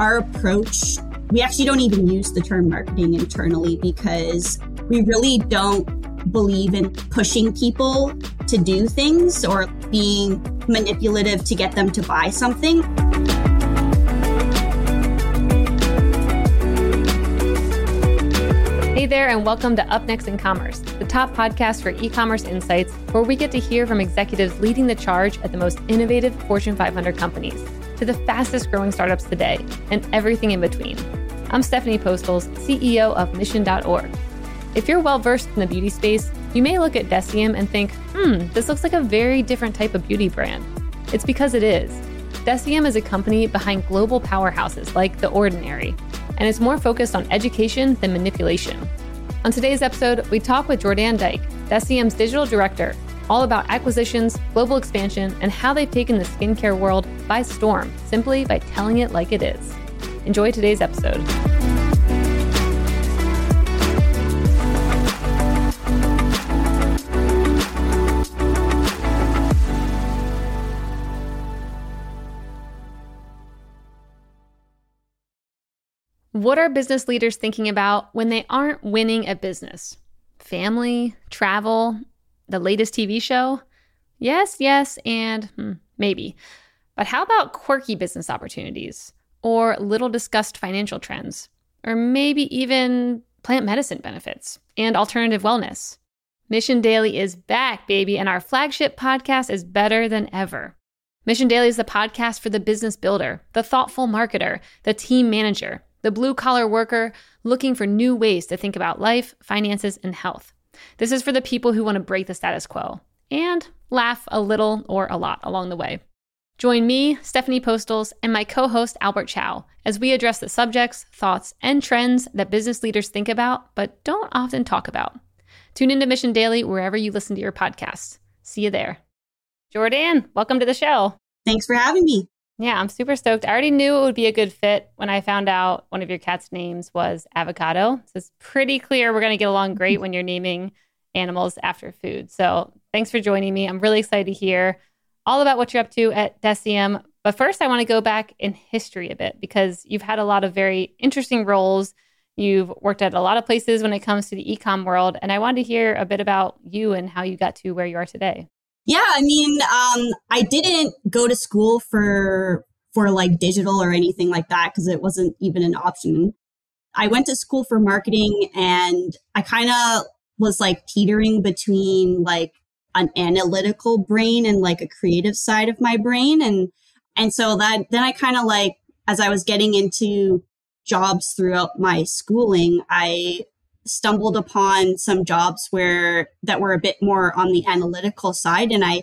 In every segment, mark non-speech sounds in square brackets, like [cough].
our approach, we actually don't even use the term marketing internally because we really don't believe in pushing people to do things or being manipulative to get them to buy something. Hey there, and welcome to Up Next in Commerce, the top podcast for e commerce insights, where we get to hear from executives leading the charge at the most innovative Fortune 500 companies to the fastest growing startups today and everything in between. I'm Stephanie Postles, CEO of Mission.org. If you're well versed in the beauty space, you may look at Deciem and think, hmm, this looks like a very different type of beauty brand. It's because it is. Deciem is a company behind global powerhouses like The Ordinary, and it's more focused on education than manipulation. On today's episode, we talk with Jordan Dyke, Deciem's digital director, all about acquisitions, global expansion, and how they've taken the skincare world by storm simply by telling it like it is. Enjoy today's episode. What are business leaders thinking about when they aren't winning at business? Family, travel, the latest TV show? Yes, yes, and hmm, maybe. But how about quirky business opportunities or little discussed financial trends? Or maybe even plant medicine benefits and alternative wellness? Mission Daily is back, baby, and our flagship podcast is better than ever. Mission Daily is the podcast for the business builder, the thoughtful marketer, the team manager the blue collar worker looking for new ways to think about life, finances, and health. This is for the people who want to break the status quo and laugh a little or a lot along the way. Join me, Stephanie Postles, and my co host, Albert Chow, as we address the subjects, thoughts, and trends that business leaders think about but don't often talk about. Tune into Mission Daily wherever you listen to your podcasts. See you there. Jordan, welcome to the show. Thanks for having me. Yeah, I'm super stoked. I already knew it would be a good fit when I found out one of your cat's names was avocado. So it's pretty clear we're going to get along great when you're naming animals after food. So thanks for joining me. I'm really excited to hear all about what you're up to at Deciem. But first, I want to go back in history a bit because you've had a lot of very interesting roles. You've worked at a lot of places when it comes to the ecom world. And I wanted to hear a bit about you and how you got to where you are today. Yeah, I mean, um, I didn't go to school for for like digital or anything like that because it wasn't even an option. I went to school for marketing and I kind of was like teetering between like an analytical brain and like a creative side of my brain and and so that then I kind of like as I was getting into jobs throughout my schooling, I stumbled upon some jobs where that were a bit more on the analytical side and I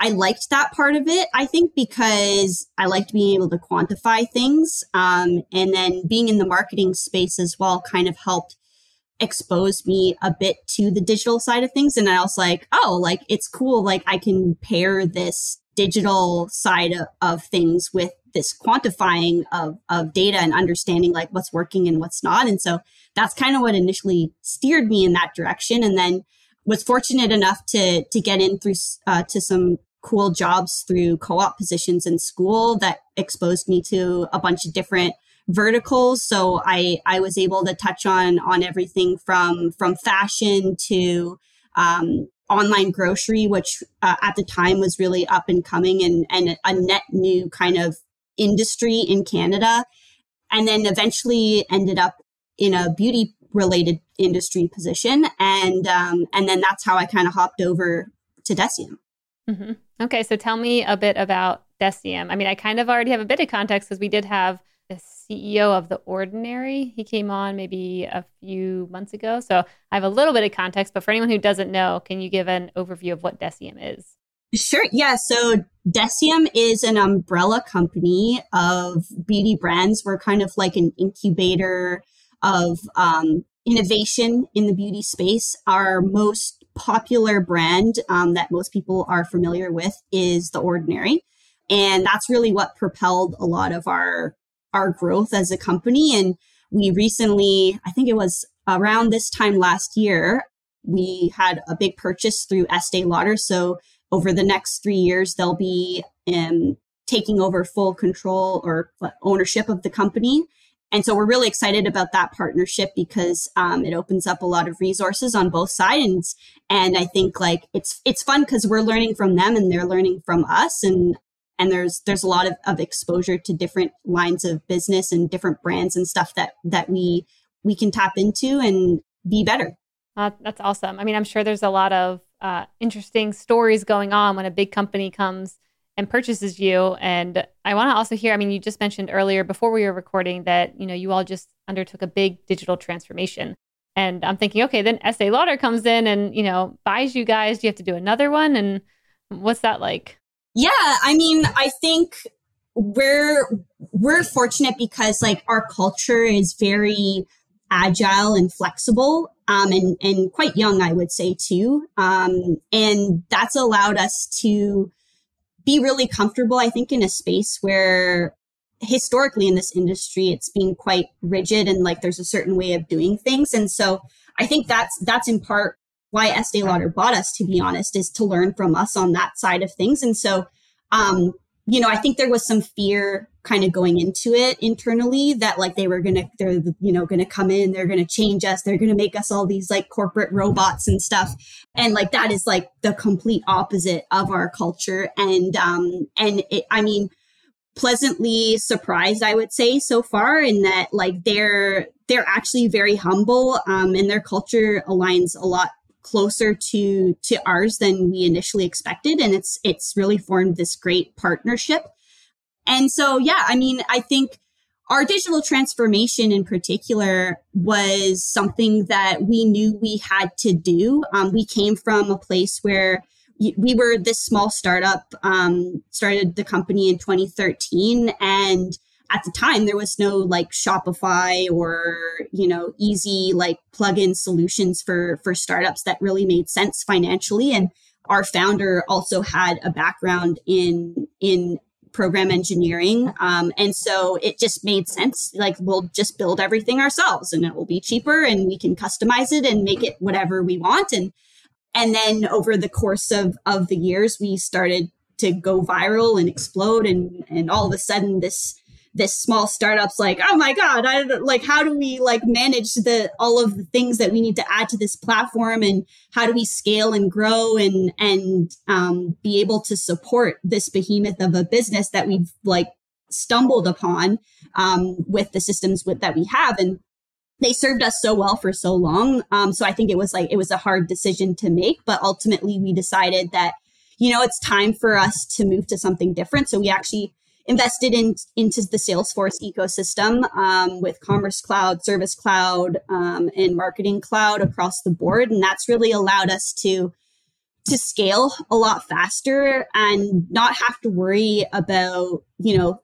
I liked that part of it, I think, because I liked being able to quantify things. Um, and then being in the marketing space as well kind of helped expose me a bit to the digital side of things. And I was like, oh, like it's cool. Like I can pair this digital side of, of things with this quantifying of, of data and understanding like what's working and what's not. And so that's kind of what initially steered me in that direction. And then was fortunate enough to to get in through uh, to some cool jobs through co-op positions in school that exposed me to a bunch of different verticals so i i was able to touch on on everything from from fashion to um, online grocery which uh, at the time was really up and coming and and a net new kind of industry in canada and then eventually ended up in a beauty related industry position. And um, and then that's how i kind of hopped over to deciem mm-hmm. okay so tell me a bit about deciem i mean i kind of already have a bit of context because we did have the ceo of the ordinary. He came on maybe a few months ago. So i have a little bit of context but for anyone who doesn't know can you give an overview of what deciem is Sure. Yeah. So Deciem is an umbrella company of beauty brands. We're kind of like an incubator of um, innovation in the beauty space. Our most popular brand um, that most people are familiar with is The Ordinary. And that's really what propelled a lot of our our growth as a company. And we recently, I think it was around this time last year, we had a big purchase through Estee Lauder. So over the next three years, they'll be in taking over full control or ownership of the company. And so we're really excited about that partnership because um, it opens up a lot of resources on both sides. And I think like it's it's fun because we're learning from them and they're learning from us. And and there's there's a lot of, of exposure to different lines of business and different brands and stuff that that we we can tap into and be better. Uh, that's awesome. I mean, I'm sure there's a lot of uh, interesting stories going on when a big company comes and purchases you. And I want to also hear, I mean, you just mentioned earlier before we were recording that, you know, you all just undertook a big digital transformation. And I'm thinking, okay, then Estee Lauder comes in and, you know, buys you guys. Do you have to do another one? And what's that like? Yeah, I mean, I think we're we're fortunate because like our culture is very agile and flexible um, and, and quite young, I would say too. Um, and that's allowed us to be really comfortable, I think, in a space where historically in this industry, it's been quite rigid and like there's a certain way of doing things. And so I think that's, that's in part why Estee Lauder bought us, to be honest, is to learn from us on that side of things. And so, um, you know, I think there was some fear kind of going into it internally that like they were gonna, they're, you know, gonna come in, they're gonna change us, they're gonna make us all these like corporate robots and stuff. And like that is like the complete opposite of our culture. And, um, and it, I mean, pleasantly surprised, I would say so far in that like they're, they're actually very humble, um, and their culture aligns a lot closer to to ours than we initially expected and it's it's really formed this great partnership and so yeah i mean i think our digital transformation in particular was something that we knew we had to do. Um, we came from a place where we were this small startup um, started the company in 2013 and at the time there was no like shopify or you know easy like plug-in solutions for for startups that really made sense financially. And our founder also had a background in in program engineering um, and so it just made sense like we'll just build everything ourselves and it will be cheaper and we can customize it and make it whatever we want and and then over the course of of the years we started to go viral and explode and and all of a sudden this this small startups like oh my god i like how do we like manage the all of the things that we need to add to this platform and how do we scale and grow and and um, be able to support this behemoth of a business that we've like stumbled upon um, with the systems with, that we have? And they served us so well for so long um, so i think it was like it was a hard decision to make but ultimately we decided that you know it's time for us to move to something different. So we actually invested in into the Salesforce ecosystem um, with Commerce Cloud, Service Cloud, um, and Marketing Cloud across the board, and that's really allowed us to to scale a lot faster and not have to worry about you know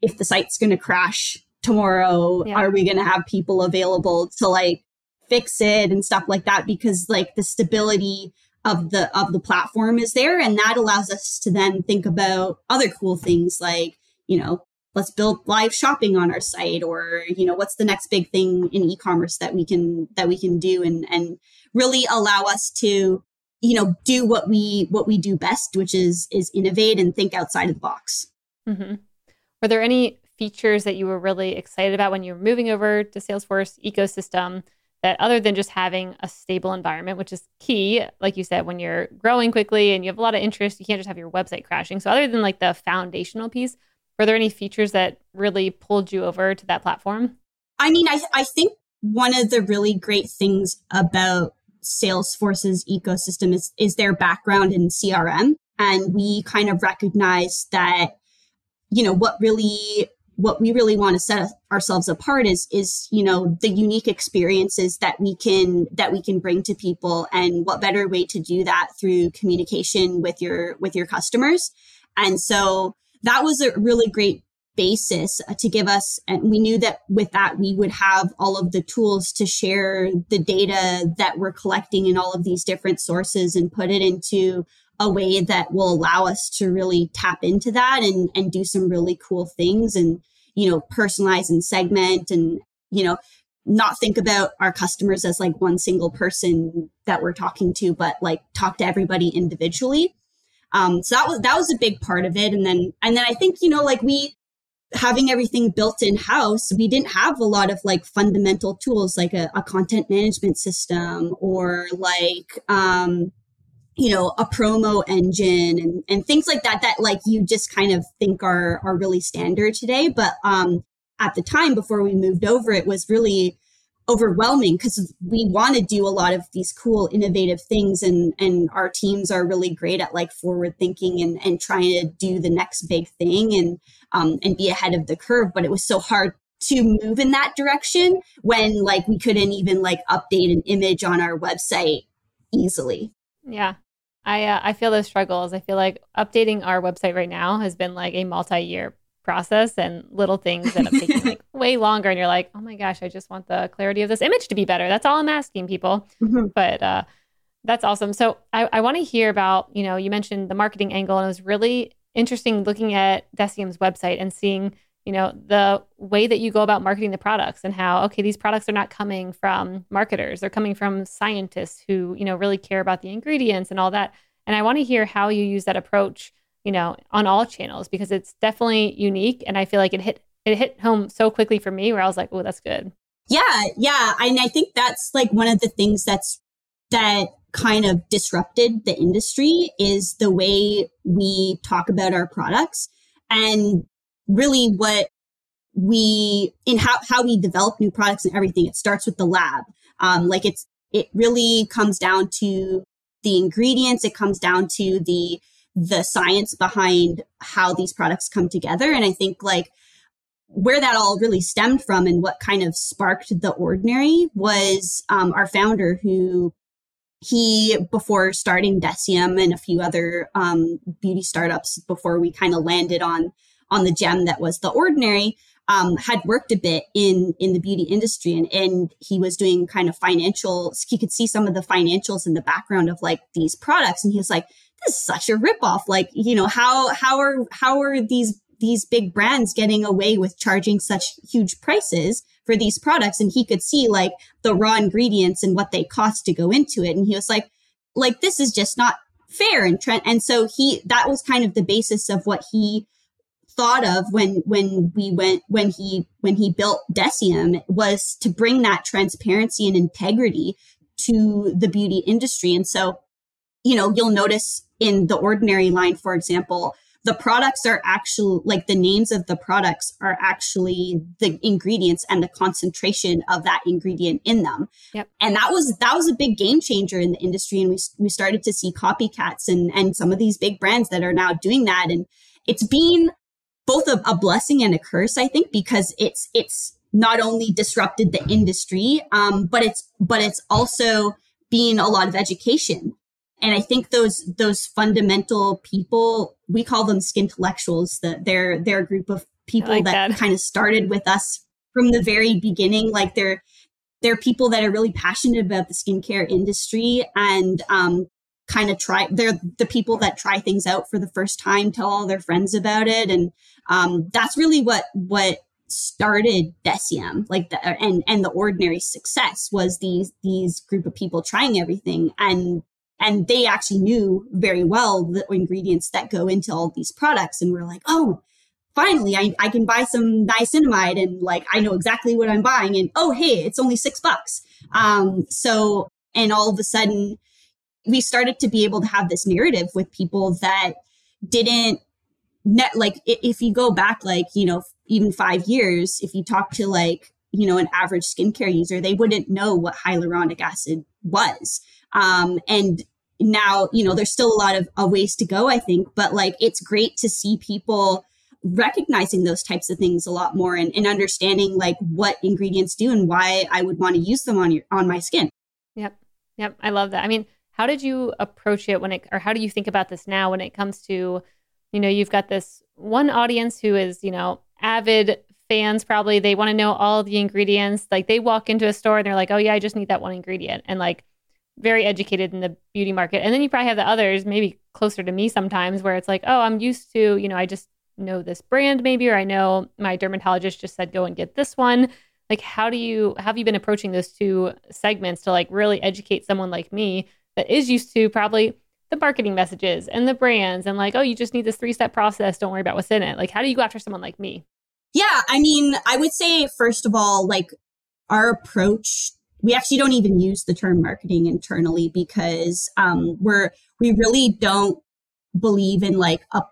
if the site's going to crash tomorrow. Yeah. Are we going to have people available to like fix it and stuff like that? Because like the stability of the of the platform is there and that allows us to then think about other cool things like you know, let's build live shopping on our site or, you know, what's the next big thing in e-commerce that we can that we can do and and really allow us to, you know, do what we what we do best, which is is innovate and think outside of the box. Mm-hmm. Were there any features that you were really excited about when you were moving over to Salesforce ecosystem that other than just having a stable environment, which is key, like you said, when you're growing quickly and you have a lot of interest, you can't just have your website crashing. So other than like the foundational piece, were there any features that really pulled you over to that platform? I mean, I, I think one of the really great things about Salesforce's ecosystem is, is their background in CRM. And we kind of recognize that, you know, what really what we really want to set ourselves apart is is you know the unique experiences that we can that we can bring to people and what better way to do that through communication with your with your customers and so that was a really great basis uh, to give us and we knew that with that we would have all of the tools to share the data that we're collecting in all of these different sources and put it into a way that will allow us to really tap into that and and do some really cool things and you know personalize and segment and you know not think about our customers as like one single person that we're talking to but like talk to everybody individually Um, so that was that was a big part of it. And then and then I think you know like we having everything built in house, we didn't have a lot of like fundamental tools like a, a content management system or like um, you know a promo engine and, and things like that that like you just kind of think are are really standard today. But um, at the time before we moved over, it was really overwhelming because we want to do a lot of these cool innovative things and and our teams are really great at like forward thinking and and trying to do the next big thing and um and be ahead of the curve. But it was so hard to move in that direction when like we couldn't even like update an image on our website easily. Yeah. I uh, i feel those struggles. I feel like updating our website right now has been like a multi-year process and little things end up taking like [laughs] way longer and you're like oh my gosh i just want the clarity of this image to be better. That's all i'm asking people. Mm-hmm. but uh, that's awesome. So i, I want to hear about you know you mentioned the marketing angle and it was really interesting looking at Deciem website and seeing you know the way that you go about marketing the products and how okay these products are not coming from marketers. They're coming from scientists who you know really care about the ingredients and all that. And i want to hear how you use that approach you know, on all channels because it's definitely unique. And I feel like it hit it hit home so quickly for me where I was like, oh, that's good. Yeah, yeah. And I think that's like one of the things that's that kind of disrupted the industry is the way we talk about our products and really what we in how, how we develop new products and everything it starts with the lab um, like it's it really comes down to the ingredients it comes down to the the science behind how these products come together. And I think like where that all really stemmed from and what kind of sparked the ordinary was um, our founder who he before starting Deciem and a few other um, beauty startups before we kind of landed on on the gem that was the ordinary um, had worked a bit in in the beauty industry and, and he was doing kind of financial he could see some of the financials in the background of like these products and he was like is such a ripoff. Like, you know, how how are how are these these big brands getting away with charging such huge prices for these products? And he could see like the raw ingredients and what they cost to go into it. And he was like, like this is just not fair. And Trent, and so he that was kind of the basis of what he thought of when when we went when he when he built Deciem was to bring that transparency and integrity to the beauty industry. And so, you know, you'll notice in the ordinary line, for example, the products are actually like the names of the products are actually the ingredients and the concentration of that ingredient in them. Yep. And that was that was a big game changer in the industry and we we started to see copycats and and some of these big brands that are now doing that and it's been both a, a blessing and a curse I think because it's it's not only disrupted the industry um but it's but it's also been a lot of education and I think those those fundamental people, we call them skin intellectuals, that they're they're a group of people like that, that. kind of started with us from the very beginning. Like they're they're people that are really passionate about the skincare industry and um, kind of try they're the people that try things out for the first time tell all their friends about it. And um, that's really what what started Deciem like the and and the ordinary success was these these group of people trying everything. And and they actually knew very well the ingredients that go into all these products. And we're like, oh, finally, I, I can buy some niacinamide and like I know exactly what I'm buying. And oh, hey, it's only six bucks. Um, so, and all of a sudden, we started to be able to have this narrative with people that didn't net like if you go back like you know even five years if you talk to like you know an average skincare user they wouldn't know what hyaluronic acid was um, and now, you know, there's still a lot of, of ways to go, I think, but like it's great to see people recognizing those types of things a lot more and, and understanding like what ingredients do and why I would want to use them on your on my skin. Yep. Yep. I love that. I mean, how did you approach it when it or how do you think about this now when it comes to, you know, you've got this one audience who is, you know, avid fans probably they want to know all the ingredients. Like they walk into a store and they're like, "Oh yeah, I just need that one ingredient." And like very educated in the beauty market. And then you probably have the others, maybe closer to me sometimes, where it's like, oh, I'm used to, you know, I just know this brand maybe, or I know my dermatologist just said go and get this one. Like, how do you have you been approaching those two segments to like really educate someone like me that is used to probably the marketing messages and the brands and like, oh, you just need this three step process. Don't worry about what's in it. Like, how do you go after someone like me? Yeah, I mean, I would say, first of all, like our approach, we actually don't even use the term marketing internally because um, we're, we really don't believe in like a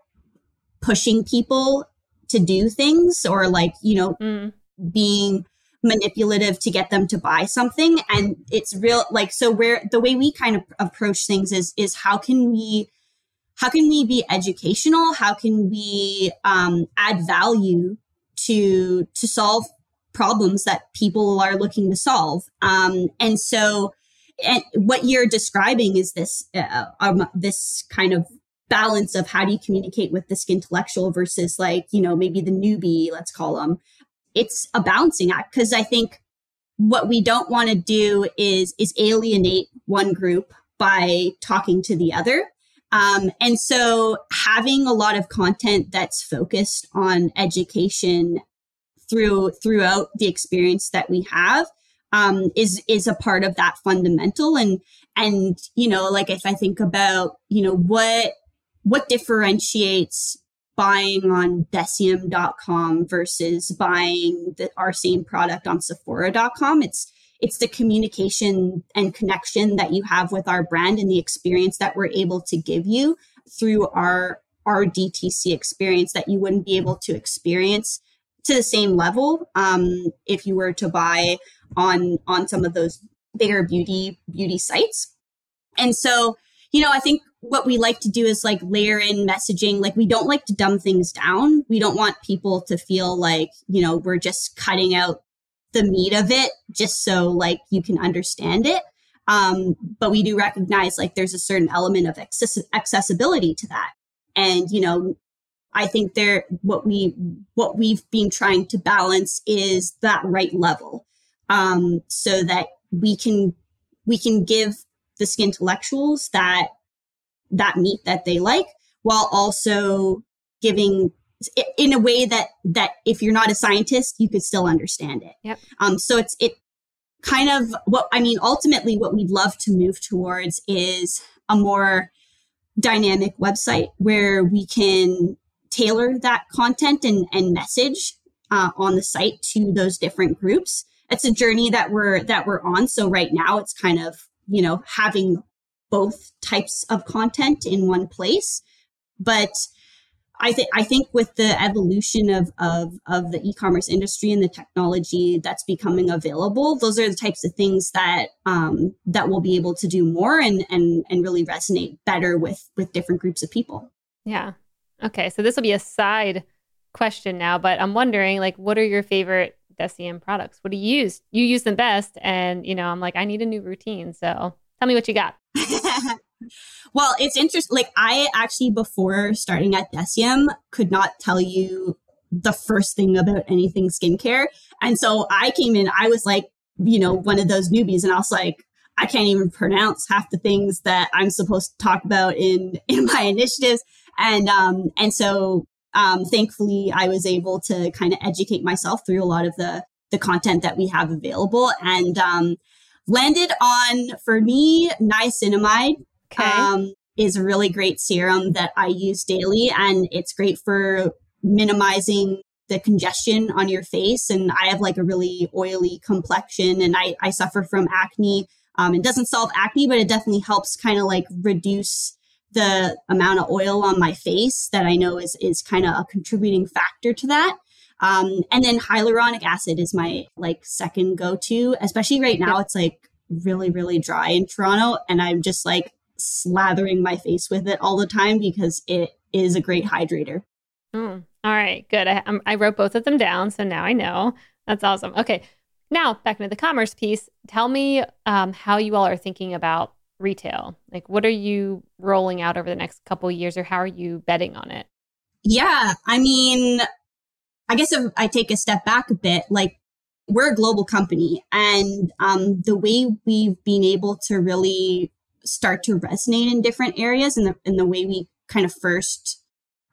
pushing people to do things or like, you know, mm. being manipulative to get them to buy something and it's real like so where the way we kind of approach things is is how can we how can we be educational how can we um, add value to to solve problems that people are looking to solve um, and so and what you're describing is this uh, um, this kind of balance of how do you communicate with this intellectual versus like you know maybe the newbie let's call them it's a balancing act because I think what we don't want to do is is alienate one group by talking to the other. Um, and so having a lot of content that's focused on education through throughout the experience that we have um, is is a part of that fundamental and and you know like if I think about you know what what differentiates buying on Deciem.com versus buying the, our same product on Sephora.com. It's it's the communication and connection that you have with our brand and the experience that we're able to give you through our our DTC experience that you wouldn't be able to experience to the same level um, if you were to buy on on some of those bigger beauty beauty sites. And so, you know, I think what we like to do is like layer in messaging. Like we don't like to dumb things down. We don't want people to feel like, you know, we're just cutting out the meat of it just so like you can understand it. Um, but we do recognize like there's a certain element of access- accessibility to that. And, you know, I think there, what we, what we've been trying to balance is that right level. Um, so that we can, we can give the skin intellectuals that that meat that they like while also giving in a way that that if you're not a scientist you could still understand it yep. um so it's it kind of what i mean ultimately what we'd love to move towards is a more dynamic website where we can tailor that content and, and message uh, on the site to those different groups it's a journey that we're that we're on so right now it's kind of you know having both types of content in one place. But I think I think with the evolution of, of of the e-commerce industry and the technology that's becoming available, those are the types of things that um, that we'll be able to do more and and and really resonate better with with different groups of people. Yeah. Okay. So this will be a side question now, but I'm wondering, like, what are your favorite Deciem products? What do you use? You use them best, and you know, I'm like, I need a new routine. So tell me what you got. [laughs] well, it's interesting. Like I actually, before starting at Deciem, could not tell you the first thing about anything skincare. And so I came in, I was like, you know, one of those newbies, and I was like, I can't even pronounce half the things that I'm supposed to talk about in [laughs] in my initiatives. And um, and so um, thankfully, I was able to kind of educate myself through a lot of the the content that we have available. And um, landed on for me niacinamide okay. um, is a really great serum that i use daily and it's great for minimizing the congestion on your face and i have like a really oily complexion and i, I suffer from acne um, it doesn't solve acne but it definitely helps kind of like reduce the amount of oil on my face that i know is is kind of a contributing factor to that um, and then hyaluronic acid is my like second go to, especially right now. It's like really, really dry in Toronto. And I'm just like slathering my face with it all the time because it is a great hydrator. Mm, all right, good. I, um, I wrote both of them down. So now I know. That's awesome. Okay. Now back into the commerce piece. Tell me um, how you all are thinking about retail. Like, what are you rolling out over the next couple years, or how are you betting on it? Yeah, I mean, I guess if I take a step back a bit, like we're a global company and um, the way we've been able to really start to resonate in different areas and the, and the way we kind of first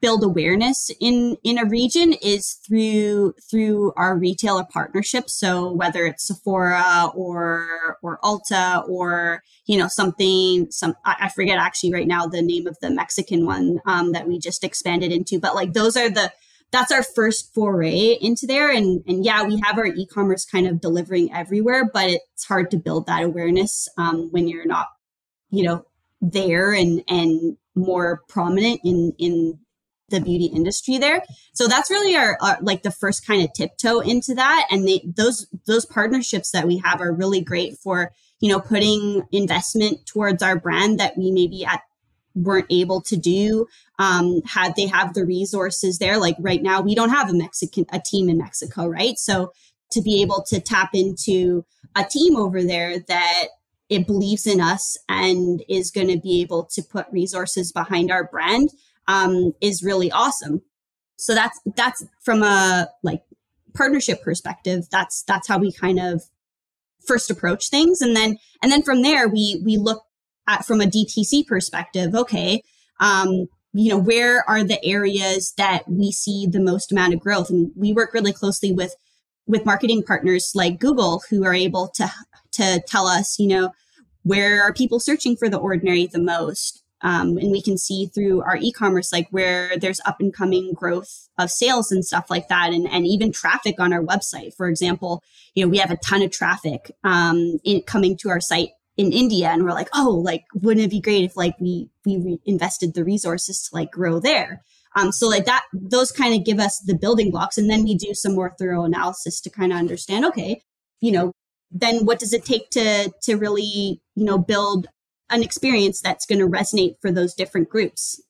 build awareness in in a region is through through our retailer partnerships. So whether it's sephora or or ulta or you know something some i forget actually right now the name of the mexican one um, that we just expanded into but like those are the that's our first foray into there. And and yeah we have our e-commerce kind of delivering everywhere but it's hard to build that awareness um, when you're not you know there and and more prominent in in the beauty industry there. So that's really our, our, like the first kind of tiptoe into that. And they, those those partnerships that we have are really great for you know putting investment towards our brand that we maybe at weren't able to do um, had they have the resources there. Like right now, we don't have a Mexican a team in Mexico, right? So to be able to tap into a team over there that it believes in us and is going to be able to put resources behind our brand um, is really awesome. So that's that's from a like partnership perspective. That's that's how we kind of first approach things, and then and then from there we we look at from a DTC perspective. Okay, um, you know where are the areas that we see the most amount of growth, and we work really closely with with marketing partners like Google who are able to to tell us, you know, where are people searching for the ordinary the most um, and we can see through our e-commerce like where there's up and coming growth of sales and stuff like that and, and even traffic on our website. For example you know we have a ton of traffic um, in, coming to our site in india and we're like oh like wouldn't it be great if like we we re- invested the resources to like grow there? Um, so like that those kind of give us the building blocks and then we do some more thorough analysis to kind of understand okay you know then what does it take to to really you know build an experience that's going to resonate for those different groups.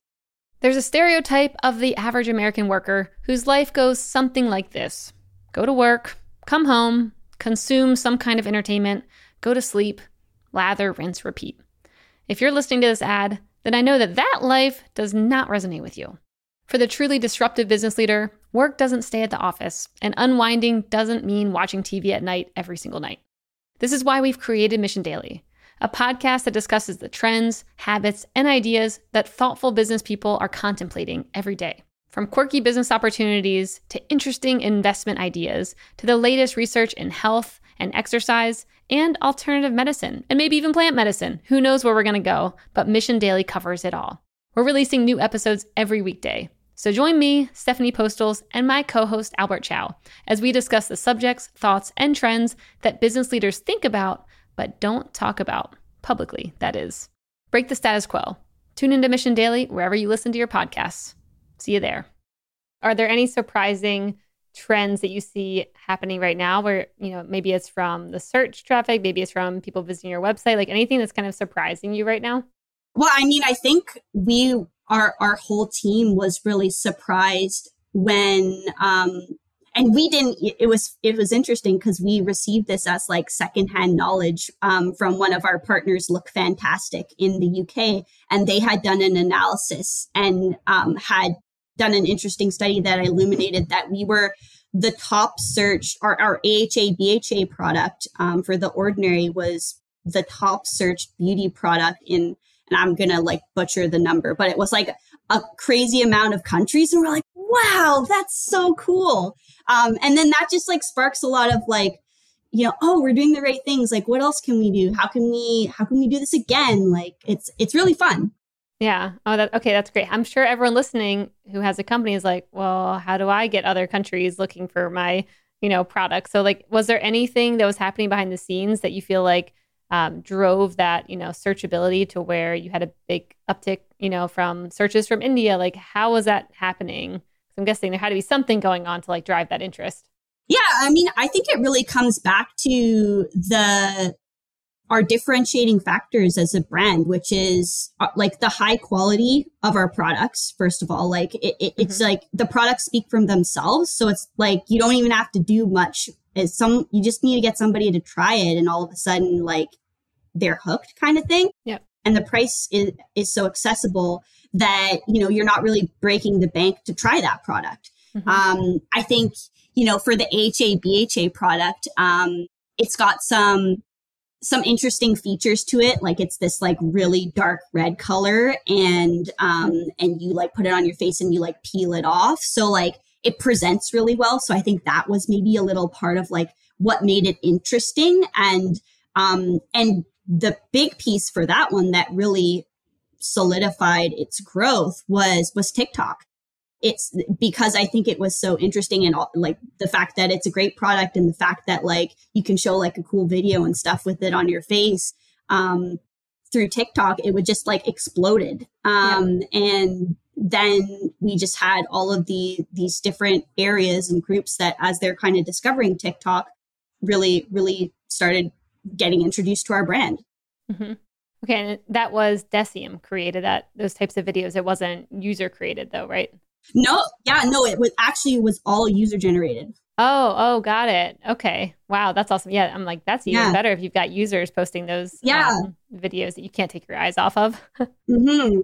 There's a stereotype of the average American worker whose life goes something like this go to work, come home, consume some kind of entertainment, go to sleep, lather, rinse, repeat. If you're listening to this ad, then I know that that life does not resonate with you. For the truly disruptive business leader, work doesn't stay at the office, and unwinding doesn't mean watching TV at night every single night. This is why we've created Mission Daily a podcast that discusses the trends, habits, and ideas that thoughtful business people are contemplating every day. From quirky business opportunities to interesting investment ideas to the latest research in health and exercise and alternative medicine, and maybe even plant medicine. Who knows where we're going to go, but Mission Daily covers it all. We're releasing new episodes every weekday. So join me, Stephanie Postles, and my co host Albert Chow as we discuss the subjects, thoughts, and trends that business leaders think about but don't talk about publicly, that is. Break the status quo. Tune into Mission Daily wherever you listen to your podcasts. See you there. Are there any surprising trends that you see happening right now where, you know, maybe it's from the search traffic, maybe it's from people visiting your website, like anything that's kind of surprising you right now? Well, I mean, I think we our our whole team was really surprised when um and we didn't it was it was interesting because we received this as like secondhand knowledge um, from one of our partners look fantastic in the uk and they had done an analysis and um, had done an interesting study that illuminated that we were the top search our, our aha bha product um, for the ordinary was the top searched beauty product in and i'm gonna like butcher the number but it was like a crazy amount of countries and we're like wow that's so cool um, and then that just like sparks a lot of like, you know, oh, we're doing the right things. Like, what else can we do? How can we, how can we do this again? Like, it's, it's really fun. Yeah. Oh, that okay. That's great. I'm sure everyone listening who has a company is like, well, how do I get other countries looking for my, you know, product? So, like, was there anything that was happening behind the scenes that you feel like um, drove that, you know, searchability to where you had a big uptick, you know, from searches from India? Like, how was that happening? I'm guessing there had to be something going on to like drive that interest. Yeah, I mean, I think it really comes back to the our differentiating factors as a brand, which is uh, like the high quality of our products. First of all, like it, it, it's mm-hmm. like the products speak from themselves, so it's like you don't even have to do much. As some, you just need to get somebody to try it, and all of a sudden, like they're hooked, kind of thing. Yeah. And the price is is so accessible that you know you're not really breaking the bank to try that product. Mm-hmm. Um, I think you know for the AHA BHA product, um, it's got some some interesting features to it like it's this like really dark red color and um and you like put it on your face and you like peel it off so like it presents really well so i think that was maybe a little part of like what made it interesting and um and the big piece for that one that really solidified its growth was was TikTok it's because I think it was so interesting and like the fact that it's a great product and the fact that like you can show like a cool video and stuff with it on your face um, through TikTok, it would just like exploded. Um, yeah. And then we just had all of the these different areas and groups that as they're kind of discovering TikTok, really really started getting introduced to our brand. Mm-hmm. Okay, and that was Deciem created that those types of videos. It wasn't user created though, right? No, yeah, no, it was actually it was all user generated. Oh, oh, got it. Okay. Wow, that's awesome. Yeah, I'm like, that's even yeah. better if you've got users posting those yeah. Um, videos that you can't take your eyes off of. [laughs] mm-hmm.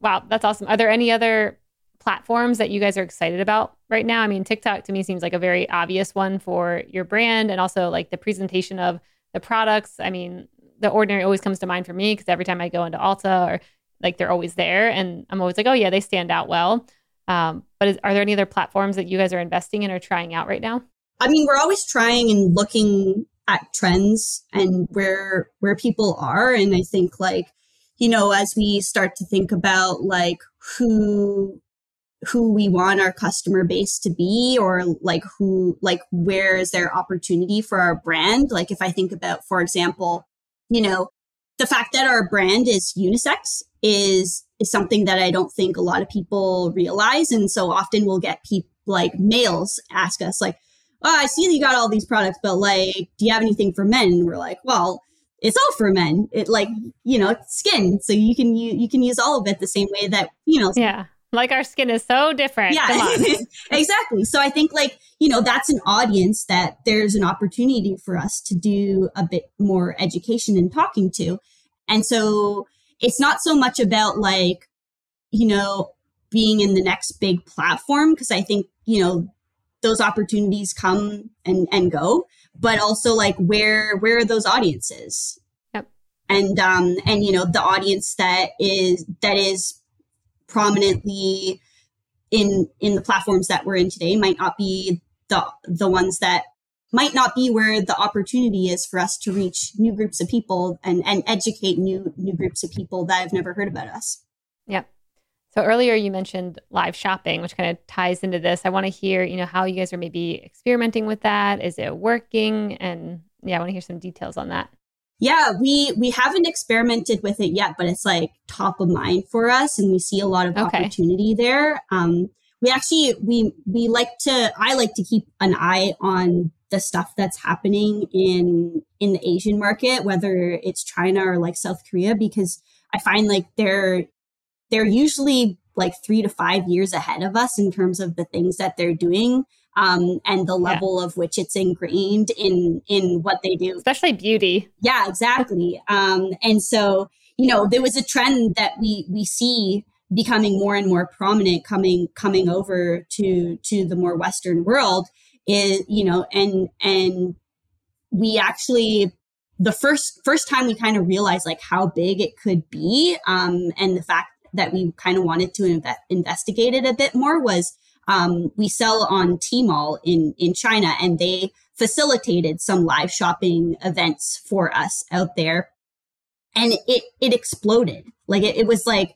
Wow, that's awesome. Are there any other platforms that you guys are excited about right now? I mean, TikTok to me seems like a very obvious one for your brand and also like the presentation of the products. I mean, the ordinary always comes to mind for me because every time I go into Ulta or like they're always there and I'm always like, oh yeah, they stand out well. Um, but is, are there any other platforms that you guys are investing in or trying out right now? I mean, we're always trying and looking at trends and where where people are, and I think like you know as we start to think about like who who we want our customer base to be or like who like where is there opportunity for our brand like if i think about for example you know the fact that our brand is unisex is is something that I don't think a lot of people realize. And so often we'll get people like males ask us like, oh, I see that you got all these products, but like, do you have anything for men? And we're like, well, it's all for men. It like, you know, skin. So you can you, you can use all of it the same way that, you know. Yeah. Like our skin is so different. Yeah. [laughs] exactly. So I think like, you know, that's an audience that there's an opportunity for us to do a bit more education and talking to. And so it's not so much about like, you know, being in the next big platform, because I think, you know, those opportunities come and, and go, but also like where where are those audiences? Yep. And um and you know, the audience that is that is prominently in in the platforms that we're in today might not be the the ones that might not be where the opportunity is for us to reach new groups of people and, and educate new new groups of people that have never heard about us. Yep. So earlier you mentioned live shopping, which kind of ties into this. I want to hear, you know, how you guys are maybe experimenting with that. Is it working? And yeah, I want to hear some details on that. Yeah, we we haven't experimented with it yet, but it's like top of mind for us, and we see a lot of okay. opportunity there. Um, we actually we we like to I like to keep an eye on the stuff that's happening in in the Asian market, whether it's China or like South Korea, because I find like they're they're usually like three to five years ahead of us in terms of the things that they're doing um, and the level yeah. of which it's ingrained in in what they do, especially beauty. Yeah, exactly. um, and so you know there was a trend that we we see becoming more and more prominent coming coming over to to the more western world is you know and and we actually the first first time we kind of realized like how big it could be um, and the fact that we kind of wanted to inve- investigate it a bit more was um, we sell on Tmall in in China and they facilitated some live shopping events for us out there. And it it exploded. Like it, it was like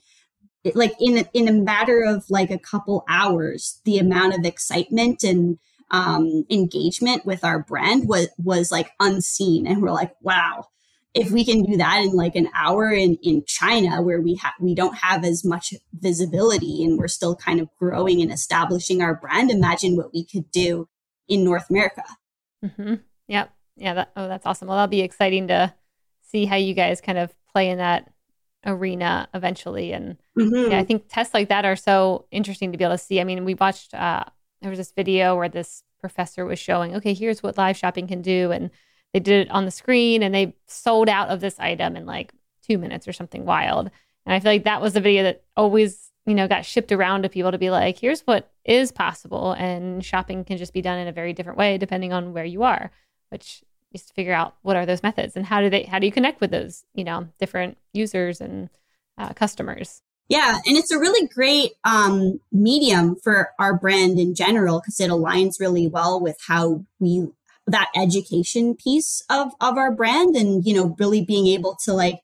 it, like in a, in a matter of like a couple hours the amount of excitement and um, engagement with our brand was was like unseen, and we're like, wow, if we can do that in like an hour in in China, where we have we don't have as much visibility, and we're still kind of growing and establishing our brand, imagine what we could do in North America. Mm-hmm. Yep. Yeah. That, oh, that's awesome. Well, that'll be exciting to see how you guys kind of play in that arena eventually. And mm-hmm. yeah, I think tests like that are so interesting to be able to see. I mean, we watched uh, there was this video where this professor was showing, okay, here's what live shopping can do. And they did it on the screen and they sold out of this item in like two minutes or something wild. And I feel like that was the video that always, you know, got shipped around to people to be like, here's what is possible. And shopping can just be done in a very different way depending on where you are, which is to figure out what are those methods and how do they how do you connect with those you know different users and uh, customers yeah, and it's a really great um, medium for our brand in general because it aligns really well with how we that education piece of of our brand, and you know, really being able to like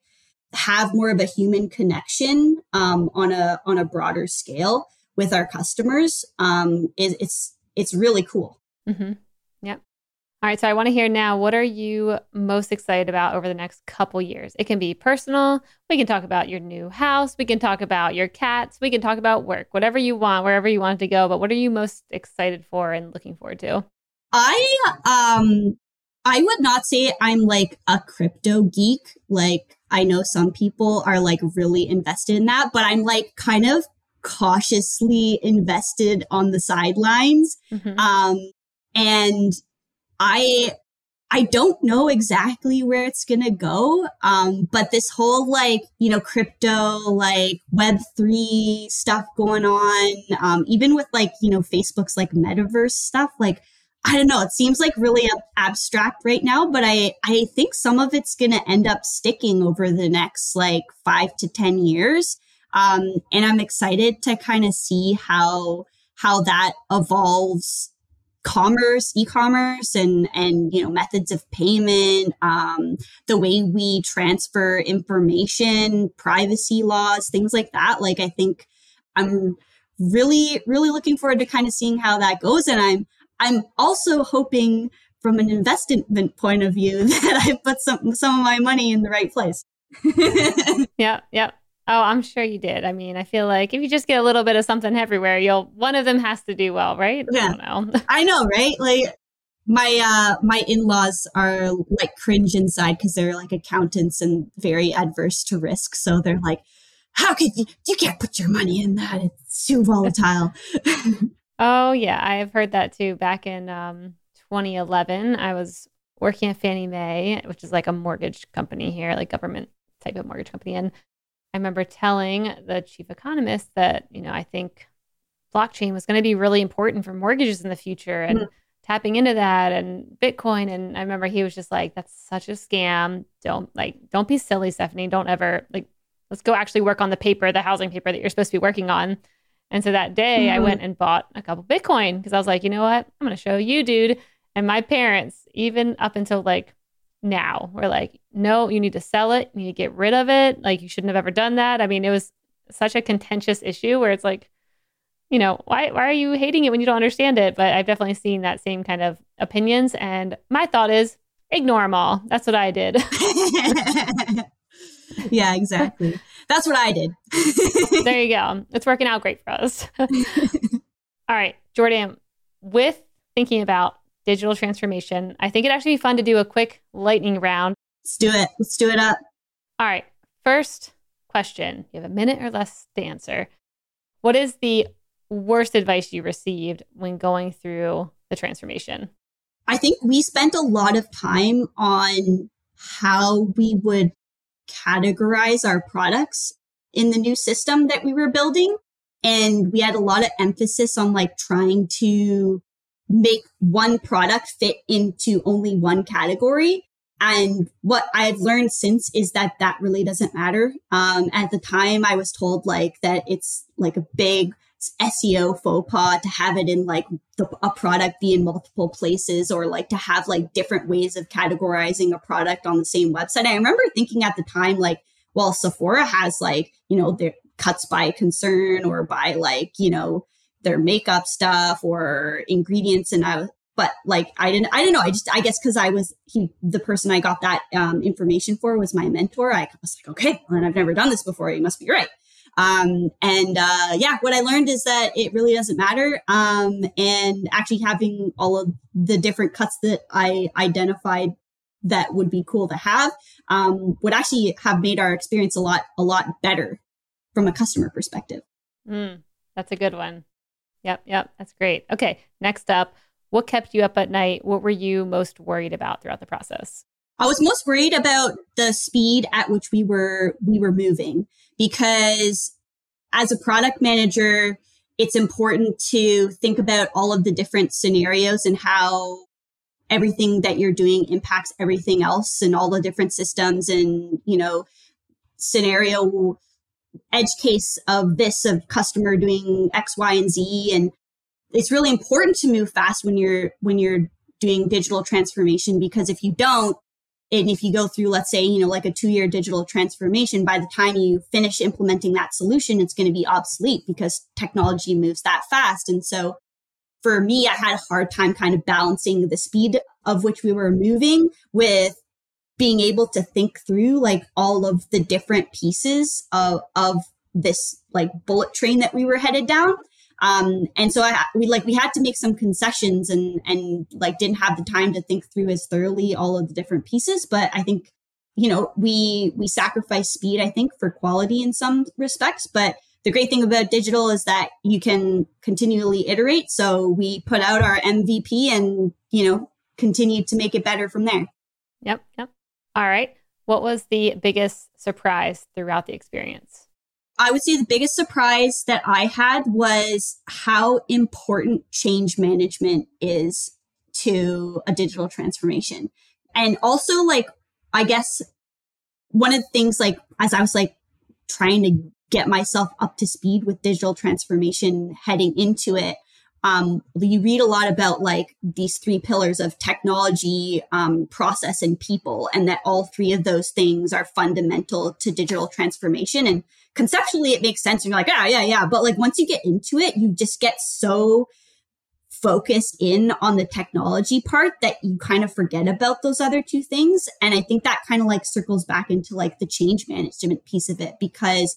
have more of a human connection um, on a on a broader scale with our customers. Um, it, it's it's really cool. Mm-hmm. Yep. All right, so I want to hear now what are you most excited about over the next couple years? It can be personal. We can talk about your new house. We can talk about your cats. We can talk about work, whatever you want, wherever you want to go. But what are you most excited for and looking forward to? I um I would not say I'm like a crypto geek. Like I know some people are like really invested in that, but I'm like kind of cautiously invested on the sidelines. Mm-hmm. Um and I I don't know exactly where it's gonna go. Um, but this whole like, you know, crypto, like web three stuff going on, um, even with like, you know, Facebook's like metaverse stuff, like I don't know, it seems like really abstract right now, but I, I think some of it's gonna end up sticking over the next like five to ten years. Um, and I'm excited to kind of see how how that evolves commerce e-commerce and and you know methods of payment um, the way we transfer information privacy laws things like that like i think i'm really really looking forward to kind of seeing how that goes and i'm i'm also hoping from an investment point of view [laughs] that i put some some of my money in the right place [laughs] yeah yeah Oh, I'm sure you did. I mean, I feel like if you just get a little bit of something everywhere, you'll one of them has to do well, right? Yeah. I know. [laughs] I know, right? Like my uh my in-laws are like cringe inside because they're like accountants and very adverse to risk. So they're like, how could you you can't put your money in that? It's too volatile. Oh yeah, I have heard that too. Back in um 2011, I was working at Fannie Mae, which is like a mortgage company here, like government type of mortgage company. And I remember telling the chief economist that, you know, I think blockchain was going to be really important for mortgages in the future and mm-hmm. tapping into that and Bitcoin. And I remember he was just like, that's such a scam. Don't like, don't be silly, Stephanie. Don't ever like, let's go actually work on the paper, the housing paper that you're supposed to be working on. And so that day mm-hmm. I went and bought a couple Bitcoin because I was like, you know what? I'm going to show you, dude. And my parents, even up until like now. We're like, no, you need to sell it. You need to get rid of it. Like, you shouldn't have ever done that. I mean, it was such a contentious issue where it's like, you know, why, why are you hating it when you don't understand it? But I've definitely seen that same kind of opinions. And my thought is ignore them all. That's what I did. [laughs] yeah, exactly. That's what I did. [laughs] there you go. It's working out great for us. [laughs] all right, Jordan, with thinking about digital transformation. I think it'd actually be fun to do a quick lightning round. Let's do it. Let's do it up. All right. First question. You have a minute or less to answer. What is the worst advice you received when going through the transformation? I think we spent a lot of time on how we would categorize our products in the new system that we were building. And we had a lot of emphasis on like trying to make one product fit into only one category. And what I've learned since is that that really doesn't matter. Um, at the time, I was told like that it's like a big SEO faux pas to have it in like the, a product be in multiple places or like to have like different ways of categorizing a product on the same website. I remember thinking at the time, like, well, Sephora has like, you know, their cuts by concern or by like, you know, their makeup stuff or ingredients. And I was, but like I didn't I didn't know. I just I guess because I was he the person I got that um, information for was my mentor. I was like okay and I've never done this before. You must be right um, and uh, yeah what I learned is that it really doesn't matter um, and actually having all of the different cuts that I identified that would be cool to have um, would actually have made our experience a lot a lot better from a customer perspective. Mm, that's a good one. Yep, yep. That's great. Okay, next up, what kept you up at night? What were you most worried about throughout the process? I was most worried about the speed at which we were we were moving because as a product manager, it's important to think about all of the different scenarios and how everything that you're doing impacts everything else and all the different systems and, you know, scenario edge case of this of customer doing X, Y, and Z. And it's really important to move fast when you're when you're doing digital transformation because if you don't, and if you go through, let's say, you know, like a two year digital transformation, by the time you finish implementing that solution, it's going to be obsolete because technology moves that fast. And so for me, I had a hard time kind of balancing the speed of which we were moving with being able to think through like all of the different pieces of, of this like bullet train that we were headed down. Um, and so I, we like, we had to make some concessions and, and like didn't have the time to think through as thoroughly all of the different pieces. But I think, you know, we, we sacrifice speed, I think for quality in some respects, but the great thing about digital is that you can continually iterate. So we put out our MVP and, you know, continue to make it better from there. Yep. Yep. All right. What was the biggest surprise throughout the experience? I would say the biggest surprise that I had was how important change management is to a digital transformation. And also, like, I guess one of the things, like, as I was like trying to get myself up to speed with digital transformation heading into it, um, you read a lot about like these three pillars of technology, um, process, and people, and that all three of those things are fundamental to digital transformation. And conceptually, it makes sense. And you're like, yeah, yeah, yeah. But like once you get into it, you just get so focused in on the technology part that you kind of forget about those other two things. And I think that kind of like circles back into like the change management piece of it because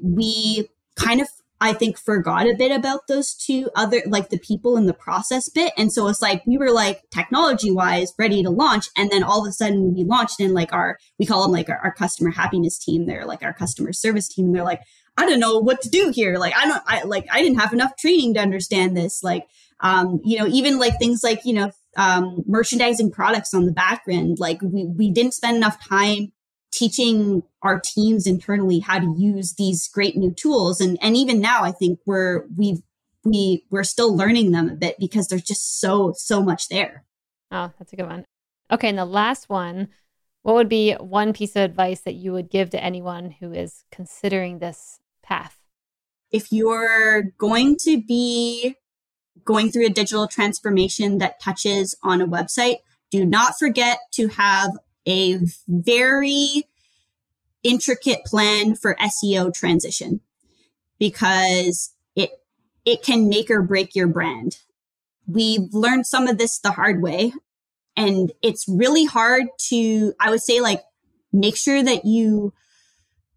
we kind of I think forgot a bit about those two other, like the people in the process bit. And so it's like, we were like technology wise ready to launch. And then all of a sudden we launched in like our, we call them like our, our customer happiness team. They're like our customer service team. And they're like, I don't know what to do here. Like, I don't, I like, I didn't have enough training to understand this. Like, um, you know, even like things like, you know, um, merchandising products on the back end, like we, we didn't spend enough time teaching our teams internally how to use these great new tools. And and even now i think we're we've we we're still learning them a bit because there's just so so much there. Oh that's a good one. Okay and the last one what would be one piece of advice that you would give to anyone who is considering this path? If you're going to be going through a digital transformation that touches on a website do not forget to have a very intricate plan for SEO transition because it it can make or break your brand. We've learned some of this the hard way and it's really hard to I would say like make sure that you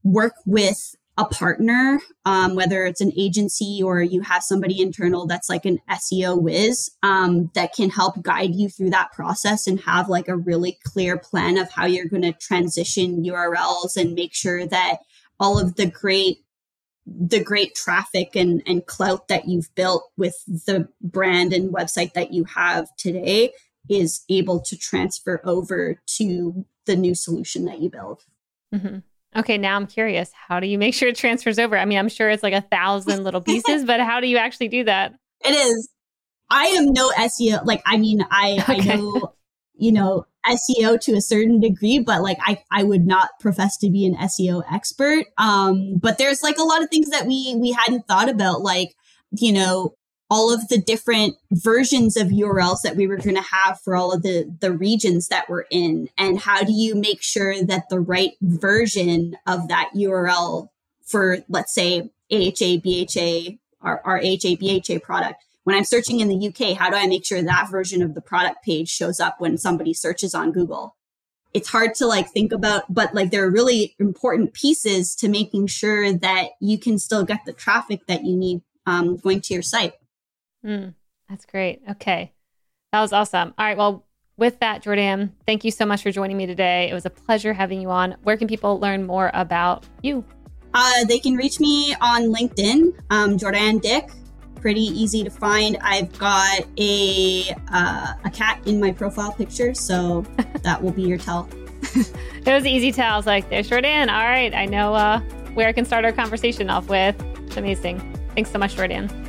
work with a partner, um, whether it's an agency or you have somebody internal that's like an SEO whiz um, that can help guide you through that process and have like a really clear plan of how you're going to transition URLs and make sure that all of the great the great traffic and, and clout that you've built with the brand and website that you have today is able to transfer over to the new solution that you build. Mm-hmm. Okay, now I'm curious. How do you make sure it transfers over? I mean, I'm sure it's like a thousand little [laughs] pieces, but how do you actually do that? It is. I am no SEO. Like, I mean, I, [laughs] okay. I know, you know, SEO to a certain degree, but like I, I would not profess to be an SEO expert. Um, but there's like a lot of things that we we hadn't thought about, like, you know, all of the different versions of URLs that we were going to have for all of the, the regions that we're in. And how do you make sure that the right version of that URL for, let's say, AHA, BHA, our, our AHA, BHA product, when I'm searching in the UK, how do I make sure that version of the product page shows up when somebody searches on Google? It's hard to like think about, but like there are really important pieces to making sure that you can still get the traffic that you need um, going to your site. Mm, that's great. Okay. That was awesome. All right. Well, with that, Jordan, thank you so much for joining me today. It was a pleasure having you on. Where can people learn more about you? Uh, they can reach me on LinkedIn, um, Jordan Dick. Pretty easy to find. I've got a uh, a cat in my profile picture, so [laughs] that will be your tell. [laughs] it was easy tell. I was like, "There's Jordan." All right, I know uh, where I can start our conversation off with. It's amazing. Thanks so much, Jordan.